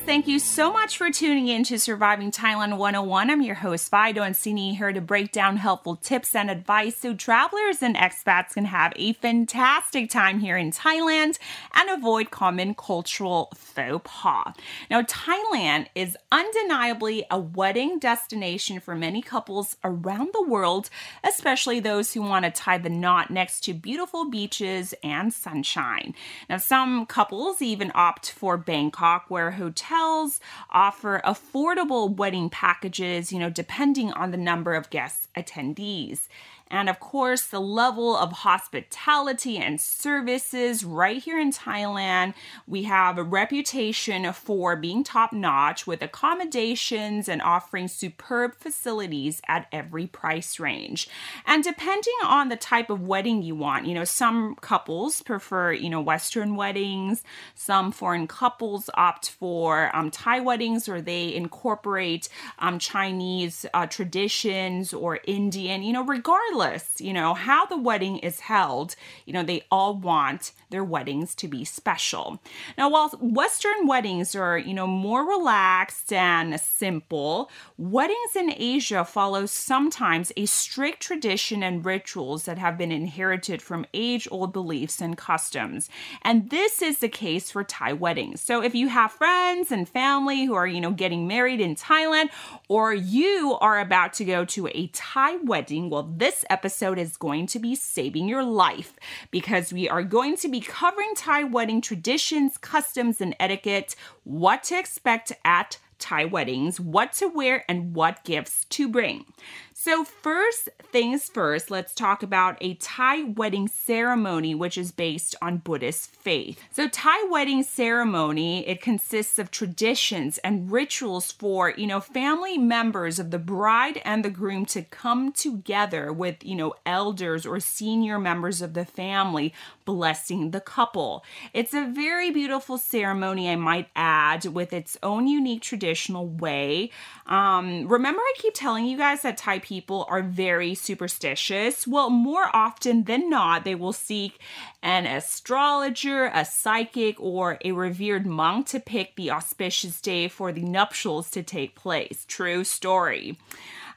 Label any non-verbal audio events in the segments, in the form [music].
Guys, thank you so much for tuning in to Surviving Thailand 101. I'm your host, Fido and Sini, here to break down helpful tips and advice so travelers and expats can have a fantastic time here in Thailand and avoid common cultural faux pas. Now, Thailand is undeniably a wedding destination for many couples around the world, especially those who want to tie the knot next to beautiful beaches and sunshine. Now, some couples even opt for Bangkok, where hotels offer affordable wedding packages, you know, depending on the number of guests attendees. And of course, the level of hospitality and services right here in Thailand, we have a reputation for being top notch with accommodations and offering superb facilities at every price range. And depending on the type of wedding you want, you know, some couples prefer, you know, Western weddings, some foreign couples opt for um, Thai weddings or they incorporate um, Chinese uh, traditions or Indian, you know, regardless you know, how the wedding is held, you know, they all want their weddings to be special. Now, while Western weddings are, you know, more relaxed and simple, weddings in Asia follow sometimes a strict tradition and rituals that have been inherited from age old beliefs and customs. And this is the case for Thai weddings. So if you have friends and family who are, you know, getting married in Thailand, or you are about to go to a Thai wedding, well, this episode is going to be saving your life because we are going to be covering Thai wedding traditions, customs, and etiquette, what to expect at Thai weddings, what to wear, and what gifts to bring. So, first things first, let's talk about a Thai wedding ceremony, which is based on Buddhist faith. So, Thai wedding ceremony, it consists of traditions and rituals for, you know, family members of the bride and the groom to come together with, you know, elders or senior members of the family blessing the couple. It's a very beautiful ceremony, I might add, with its own unique traditional way. Um, remember, I keep telling you guys that Thai people are very superstitious. Well, more often than not, they will seek an astrologer, a psychic, or a revered monk to pick the auspicious day for the nuptials to take place. True story.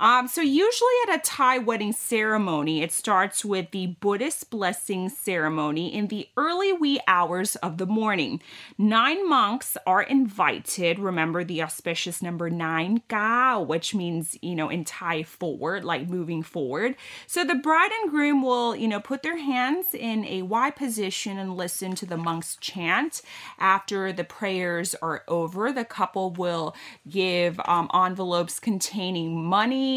Um, so, usually at a Thai wedding ceremony, it starts with the Buddhist blessing ceremony in the early wee hours of the morning. Nine monks are invited. Remember the auspicious number nine, Gao, which means, you know, in Thai forward, like moving forward. So, the bride and groom will, you know, put their hands in a wai position and listen to the monks chant. After the prayers are over, the couple will give um, envelopes containing money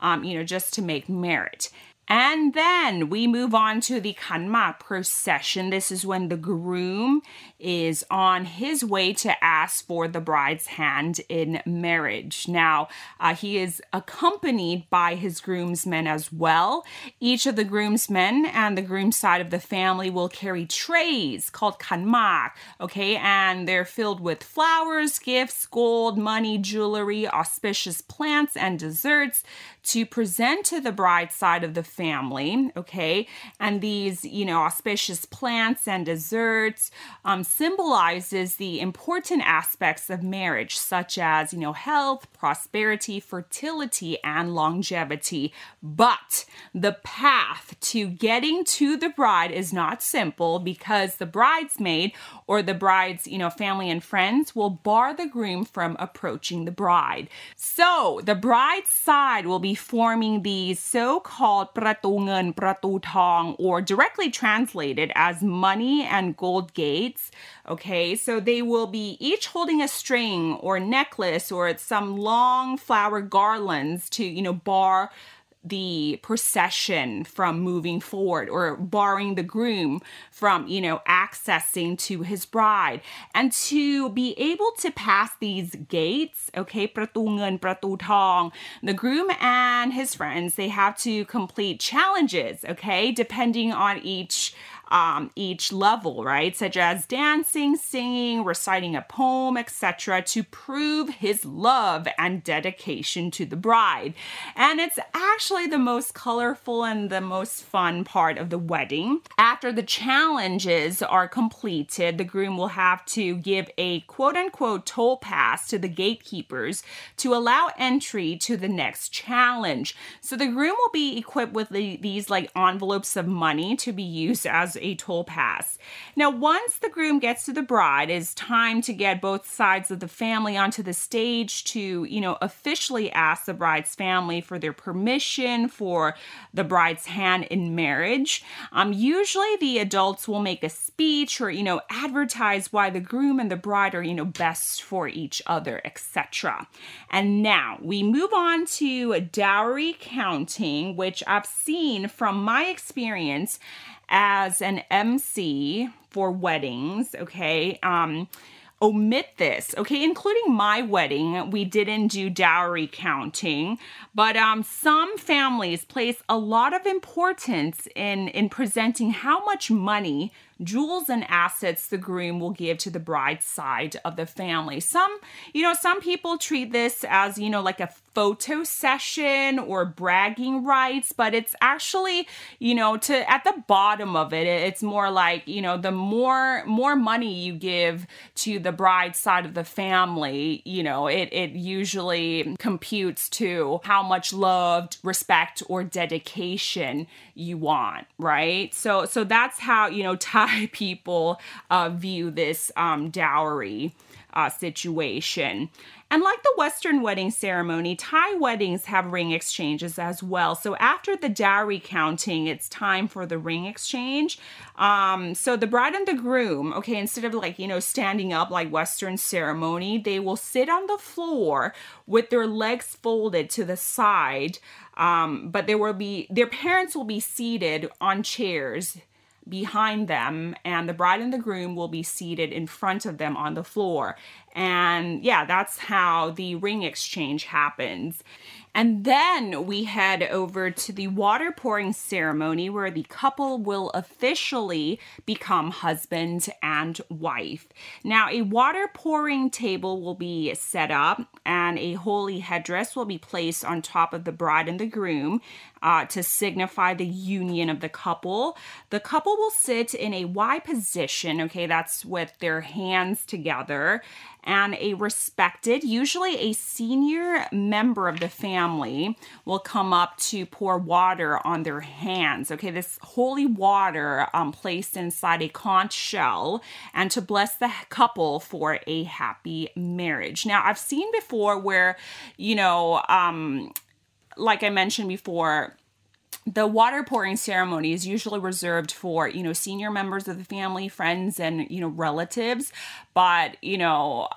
um, you know, just to make merit. And then we move on to the Kanma procession. This is when the groom is on his way to ask for the bride's hand in marriage. Now, uh, he is accompanied by his groomsmen as well. Each of the groomsmen and the groom side of the family will carry trays called kanma, okay, and they're filled with flowers, gifts, gold, money, jewelry, auspicious plants, and desserts to present to the bride side of the family, okay? And these, you know, auspicious plants and desserts um, symbolizes the important aspects of marriage, such as, you know, health, prosperity, fertility, and longevity. But the path to getting to the bride is not simple because the bridesmaid or the bride's, you know, family and friends will bar the groom from approaching the bride. So the bride's side will be forming these so-called ประตูเงินประตูทอง or directly translated as money and gold gates. Okay, so they will be each holding a string or necklace or some long flower garlands to, you know, bar the procession from moving forward or barring the groom from, you know, accessing to his bride. And to be able to pass these gates, okay, pratu pratu the groom and his friends, they have to complete challenges, okay, depending on each um, each level, right? Such as dancing, singing, reciting a poem, etc., to prove his love and dedication to the bride. And it's actually the most colorful and the most fun part of the wedding. After the challenges are completed, the groom will have to give a quote unquote toll pass to the gatekeepers to allow entry to the next challenge. So the groom will be equipped with the, these like envelopes of money to be used as a toll pass. Now, once the groom gets to the bride, it's time to get both sides of the family onto the stage to, you know, officially ask the bride's family for their permission for the bride's hand in marriage. Um, usually the adults will make a speech or, you know, advertise why the groom and the bride are, you know, best for each other, etc. And now we move on to dowry counting, which I've seen from my experience as an MC for weddings, okay? Um, omit this, okay? Including my wedding, we didn't do dowry counting, but um, some families place a lot of importance in in presenting how much money jewels and assets the groom will give to the bride's side of the family. Some, you know, some people treat this as, you know, like a photo session or bragging rights, but it's actually, you know, to at the bottom of it, it's more like, you know, the more more money you give to the bride's side of the family, you know, it it usually computes to how much love, respect, or dedication you want, right? So so that's how, you know, Thai [laughs] people uh, view this um, dowry uh, situation. And like the Western wedding ceremony, Thai weddings have ring exchanges as well. So after the dowry counting, it's time for the ring exchange. Um, so the bride and the groom, okay, instead of like, you know, standing up like Western ceremony, they will sit on the floor with their legs folded to the side. Um, but there will be, their parents will be seated on chairs behind them, and the bride and the groom will be seated in front of them on the floor. And yeah, that's how the ring exchange happens. And then we head over to the water pouring ceremony where the couple will officially become husband and wife. Now, a water pouring table will be set up and a holy headdress will be placed on top of the bride and the groom uh, to signify the union of the couple. The couple will sit in a wai position, okay, that's with their hands together, and a respected, usually a senior member of the family, will come up to pour water on their hands. Okay, this holy water um, placed inside a conch shell and to bless the couple for a happy marriage. Now, I've seen before where, you know, um, like I mentioned before, the water pouring ceremony is usually reserved for you know senior members of the family friends and you know relatives. But you know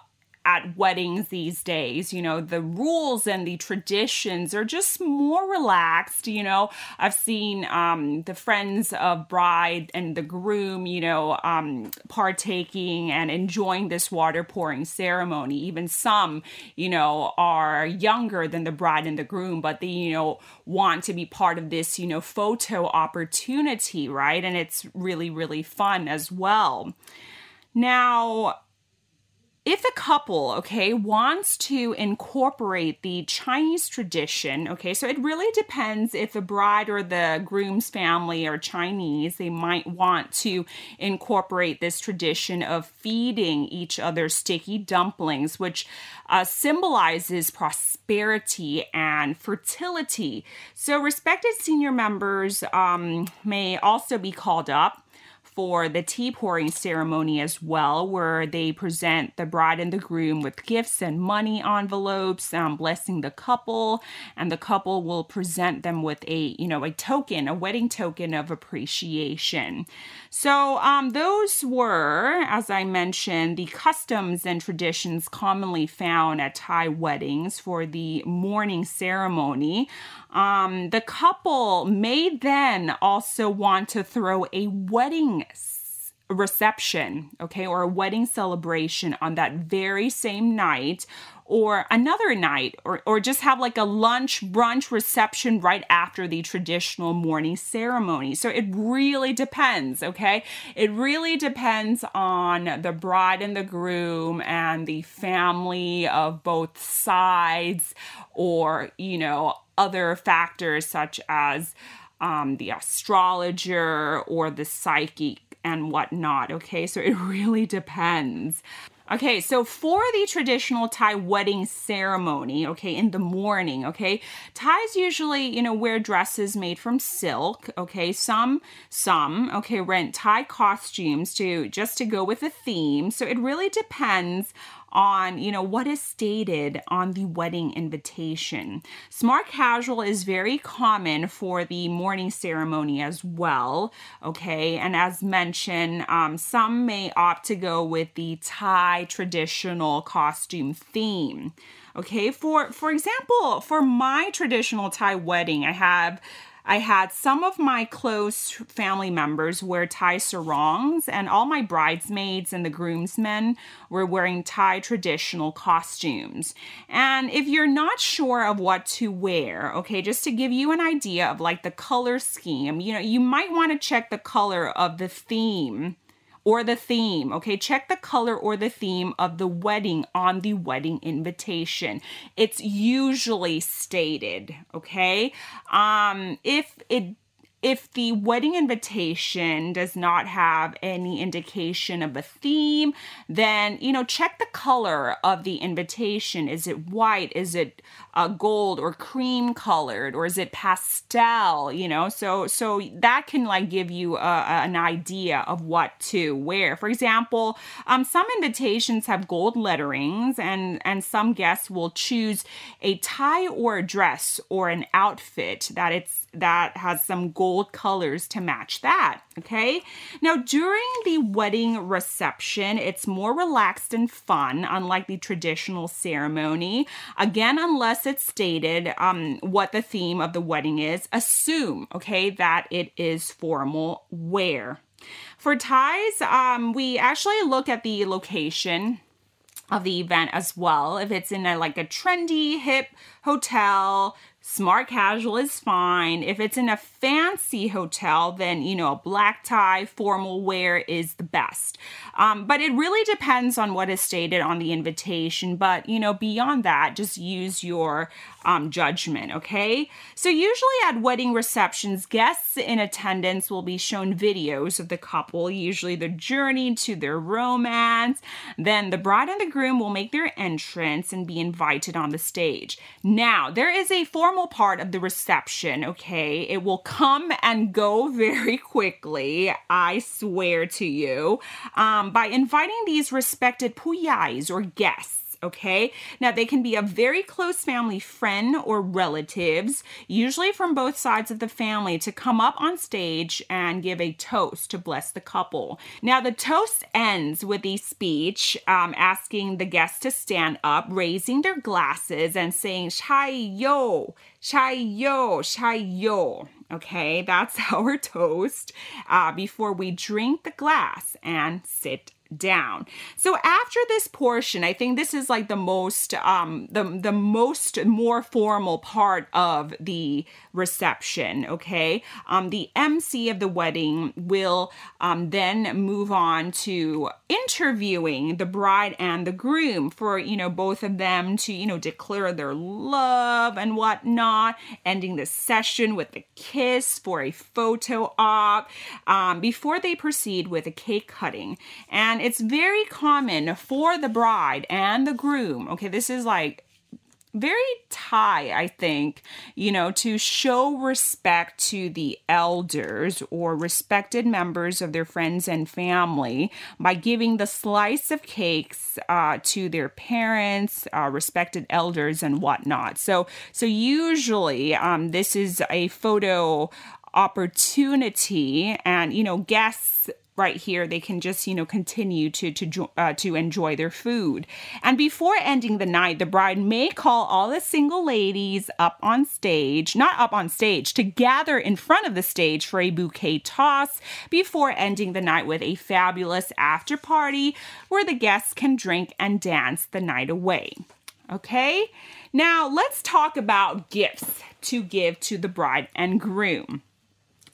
at weddings these days. You know, the rules and the traditions are just more relaxed. You know, I've seen um, the friends of bride and the groom, you know, um, partaking and enjoying this water pouring ceremony. Even some, you know, are younger than the bride and the groom, but they, you know, want to be part of this, you know, photo opportunity, right? And it's really, really fun as well. Now, if a couple, okay, wants to incorporate the Chinese tradition, okay, so it really depends if the bride or the groom's family are Chinese, they might want to incorporate this tradition of feeding each other sticky dumplings, which uh, symbolizes prosperity and fertility. So, respected senior members um, may also be called up for the tea pouring ceremony as well, where they present the bride and the groom with gifts and money envelopes, um, blessing the couple, and the couple will present them with a you know a token, a wedding token of appreciation. So um, those were, as I mentioned, the customs and traditions commonly found at Thai weddings for the morning ceremony. Um, the couple may then also want to throw a wedding reception, okay, or a wedding celebration on that very same night or another night or, or just have like a lunch brunch reception right after the traditional morning ceremony. So it really depends okay? It really depends on the bride and the groom and the family of both sides or you know other factors such as um, the astrologer or the psychic and whatnot okay? So it [laughs] really depends. Okay, so for the traditional Thai wedding ceremony, okay, in the morning, okay, Thais usually, you know, wear dresses made from silk, okay, some, some, okay, rent Thai costumes to just to go with the theme. So it really depends on, you know, what is stated on the wedding invitation. Smart casual is very common for the morning ceremony as well, okay? And as mentioned, um, some may opt to go with the Thai traditional costume theme. Okay, for for example, for my traditional Thai wedding, I have I had some of my close family members wear Thai sarongs, and all my bridesmaids and the groomsmen were wearing Thai traditional costumes. And if you're not sure of what to wear, okay, just to give you an idea of like the color scheme, you know, you might want to check the color of the theme or the theme. Okay, check the color or the theme of the wedding on the wedding invitation. It's usually stated, okay? Um if it if the wedding invitation does not have any indication of a theme, then you know check the color of the invitation. Is it white? Is it uh, gold or cream colored, or is it pastel? You know, so so that can like give you a, an idea of what to wear. For example, um, some invitations have gold letterings, and and some guests will choose a tie or a dress or an outfit that it's that has some gold colors to match that. Okay. Now, during the wedding reception, it's more relaxed and fun, unlike the traditional ceremony. Again, unless it's stated um, what the theme of the wedding is, assume, okay, that it is formal wear. For Thais, um, we actually look at the location of the event as well. If it's in a like a trendy, hip hotel, Smart casual is fine. If it's in a fancy hotel, then, you know, a black tie, formal wear is the best. Um, but it really depends on what is stated on the invitation. But, you know, beyond that, just use your um, judgment, okay? So, usually at wedding receptions, guests in attendance will be shown videos of the couple, usually the journey to their romance. Then the bride and the groom will make their entrance and be invited on the stage. Now, there is a formal part of the reception, okay? It will come and go very quickly, I swear to you, um, by inviting these respected puyais or guests okay? Now, they can be a very close family friend or relatives, usually from both sides of the family, to come up on stage and give a toast to bless the couple. Now, the toast ends with a speech um, asking the guests to stand up, raising their glasses, and saying, Chai yo, Chai yo, Chai yo. Okay, that's [laughs] our toast uh, before we drink the glass and sit down. So after this portion, I think this is like the most um the the most more formal part of the reception, okay? Um the MC of the wedding will um then move on to interviewing the bride and the groom for, you know, both of them to, you know, declare their love and whatnot, ending the session with a kiss for a photo op um, before they proceed with a cake cutting. And it's very common for the bride and the groom. Okay, this is like very Thai, I think, you know, to show respect to the elders or respected members of their friends and family by giving the slice of cakes uh, to their parents, uh, respected elders, and whatnot. So, so usually, um, this is a photo opportunity, and you know, guests right here they can just you know continue to to uh, to enjoy their food. And before ending the night the bride may call all the single ladies up on stage not up on stage to gather in front of the stage for a bouquet toss before ending the night with a fabulous after party where the guests can drink and dance the night away. Okay? Now let's talk about gifts to give to the bride and groom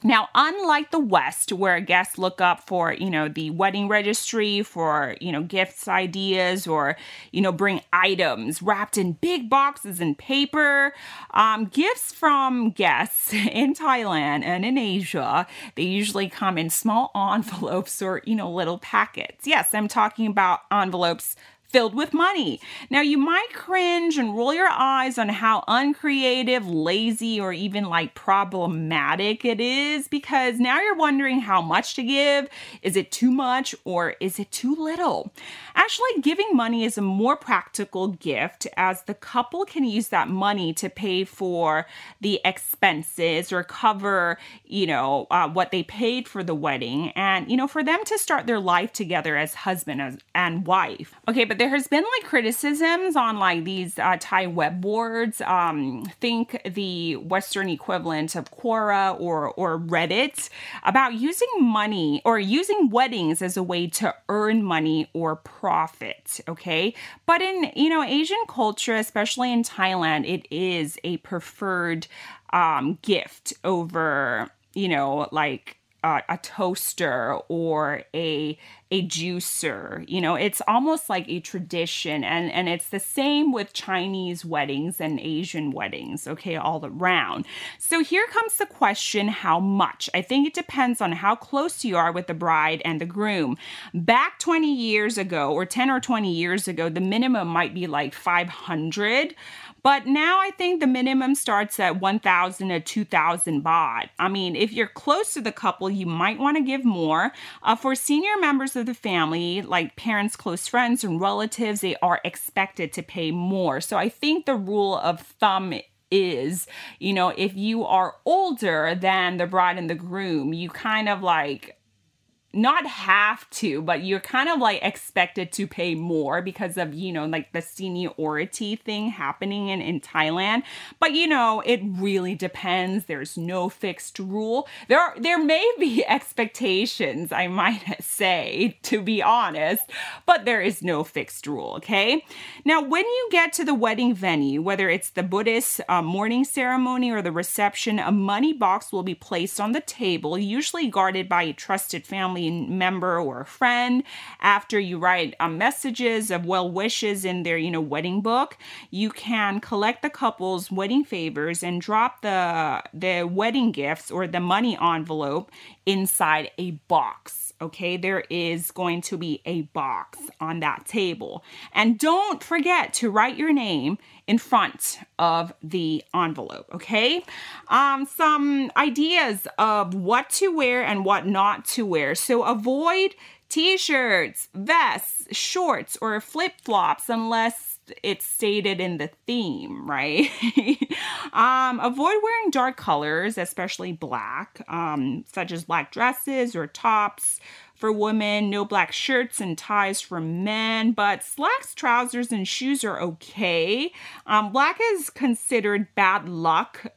now, unlike the West, where guests look up for, you know, the wedding registry for, you know, gifts ideas or, you know, bring items wrapped in big boxes and paper, um, gifts from guests [laughs] in Thailand and in Asia, they usually come in small [laughs] envelopes or, you know, little packets. Yes, I'm talking about envelopes filled with money. Now, you might cringe and roll your eyes on how uncreative, lazy, or even like problematic it is because now you're wondering how much to give. Is it too much or is it too little? Actually, giving money is a more practical gift as the couple can use that money to pay for the expenses or cover, you know, uh, what they paid for the wedding and, you know, for them to start their life together as husband and wife. Okay, but there has been like criticisms on like these uh, Thai web boards. Um, think the Western equivalent of Quora or or Reddit about using money or using weddings as a way to earn money or profit. Okay, but in you know Asian culture, especially in Thailand, it is a preferred um, gift over you know like uh, a toaster or a a juicer. You know, it's almost like a tradition, and and it's the same with Chinese weddings and Asian weddings. Okay, all around. So here comes the question: How much? I think it depends on how close you are with the bride and the groom. Back 20 years ago, or 10 or 20 years ago, the minimum might be like 500. But now I think the minimum starts at 1,000 to 2,000 baht. I mean, if you're close to the couple, you might want to give more. Uh, for senior members of the family, like parents, close friends, and relatives, they are expected to pay more. So I think the rule of thumb is, you know, if you are older than the bride and the groom, you kind of like not have to, but you're kind of like expected to pay more because of, you know, like the seniority thing happening in, in Thailand. But you know, it really depends. There's no fixed rule. There are, there may be [laughs] expectations, I might [laughs] say, to be honest, but there is no fixed rule, okay? Now, when you get to the wedding venue, whether it's the Buddhist uh, morning ceremony or the reception, a money box will be placed on the table, usually guarded by a trusted family member or a friend after you write um, messages of well wishes in their you know wedding book you can collect the couple's wedding favors and drop the the wedding gifts or the money envelope inside a box okay? There is going to be a box on that table. And don't forget to write your name in front of the envelope, okay? Um, some ideas of what to wear and what not to wear. So avoid t shirts, vests, shorts, or flip flops unless it's stated in the theme, right? [laughs] um, avoid wearing dark colors, especially black, um, such as black dresses or tops for women, no black shirts and ties for men, but slacks, trousers, and shoes are okay. Um, black is considered bad luck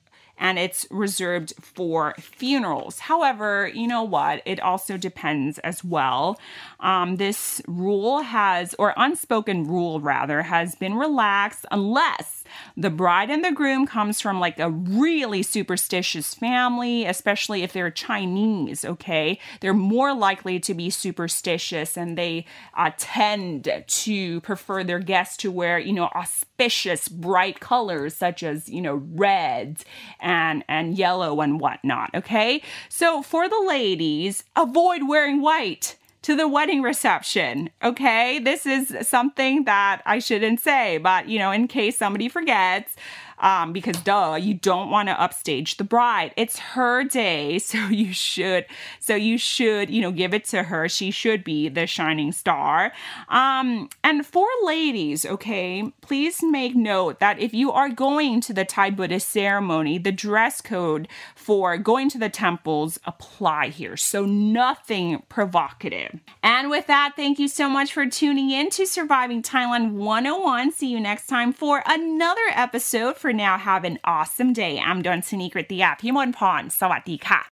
and it's reserved for funerals. However, you know what? It also depends as well. Um, this rule has, or unspoken rule rather, has been relaxed unless the bride and the groom comes from like a really superstitious family, especially if they're Chinese, okay? They're more likely to be superstitious and they uh, tend to prefer their guests to wear, you know, auspicious bright colors such as, you know, red and, and yellow and whatnot, okay? So for the ladies, avoid wearing white to the wedding reception. Okay. This is something that I shouldn't say, but you know, in case somebody forgets, um, because duh, you don't want to upstage the bride. It's her day, [laughs] so you should, so you should, you know, give it to her. She should be the shining star. Um, and for ladies, okay, please make note that if you are going to the Thai Buddhist ceremony, the dress code for going to the temples apply here. So nothing provocative. And with that, thank you so much for tuning in to Surviving Thailand 101. See you next time for another episode for for now. Have an awesome day. I'm Don Sneaker with the App Himon Pon. Sawadee ka.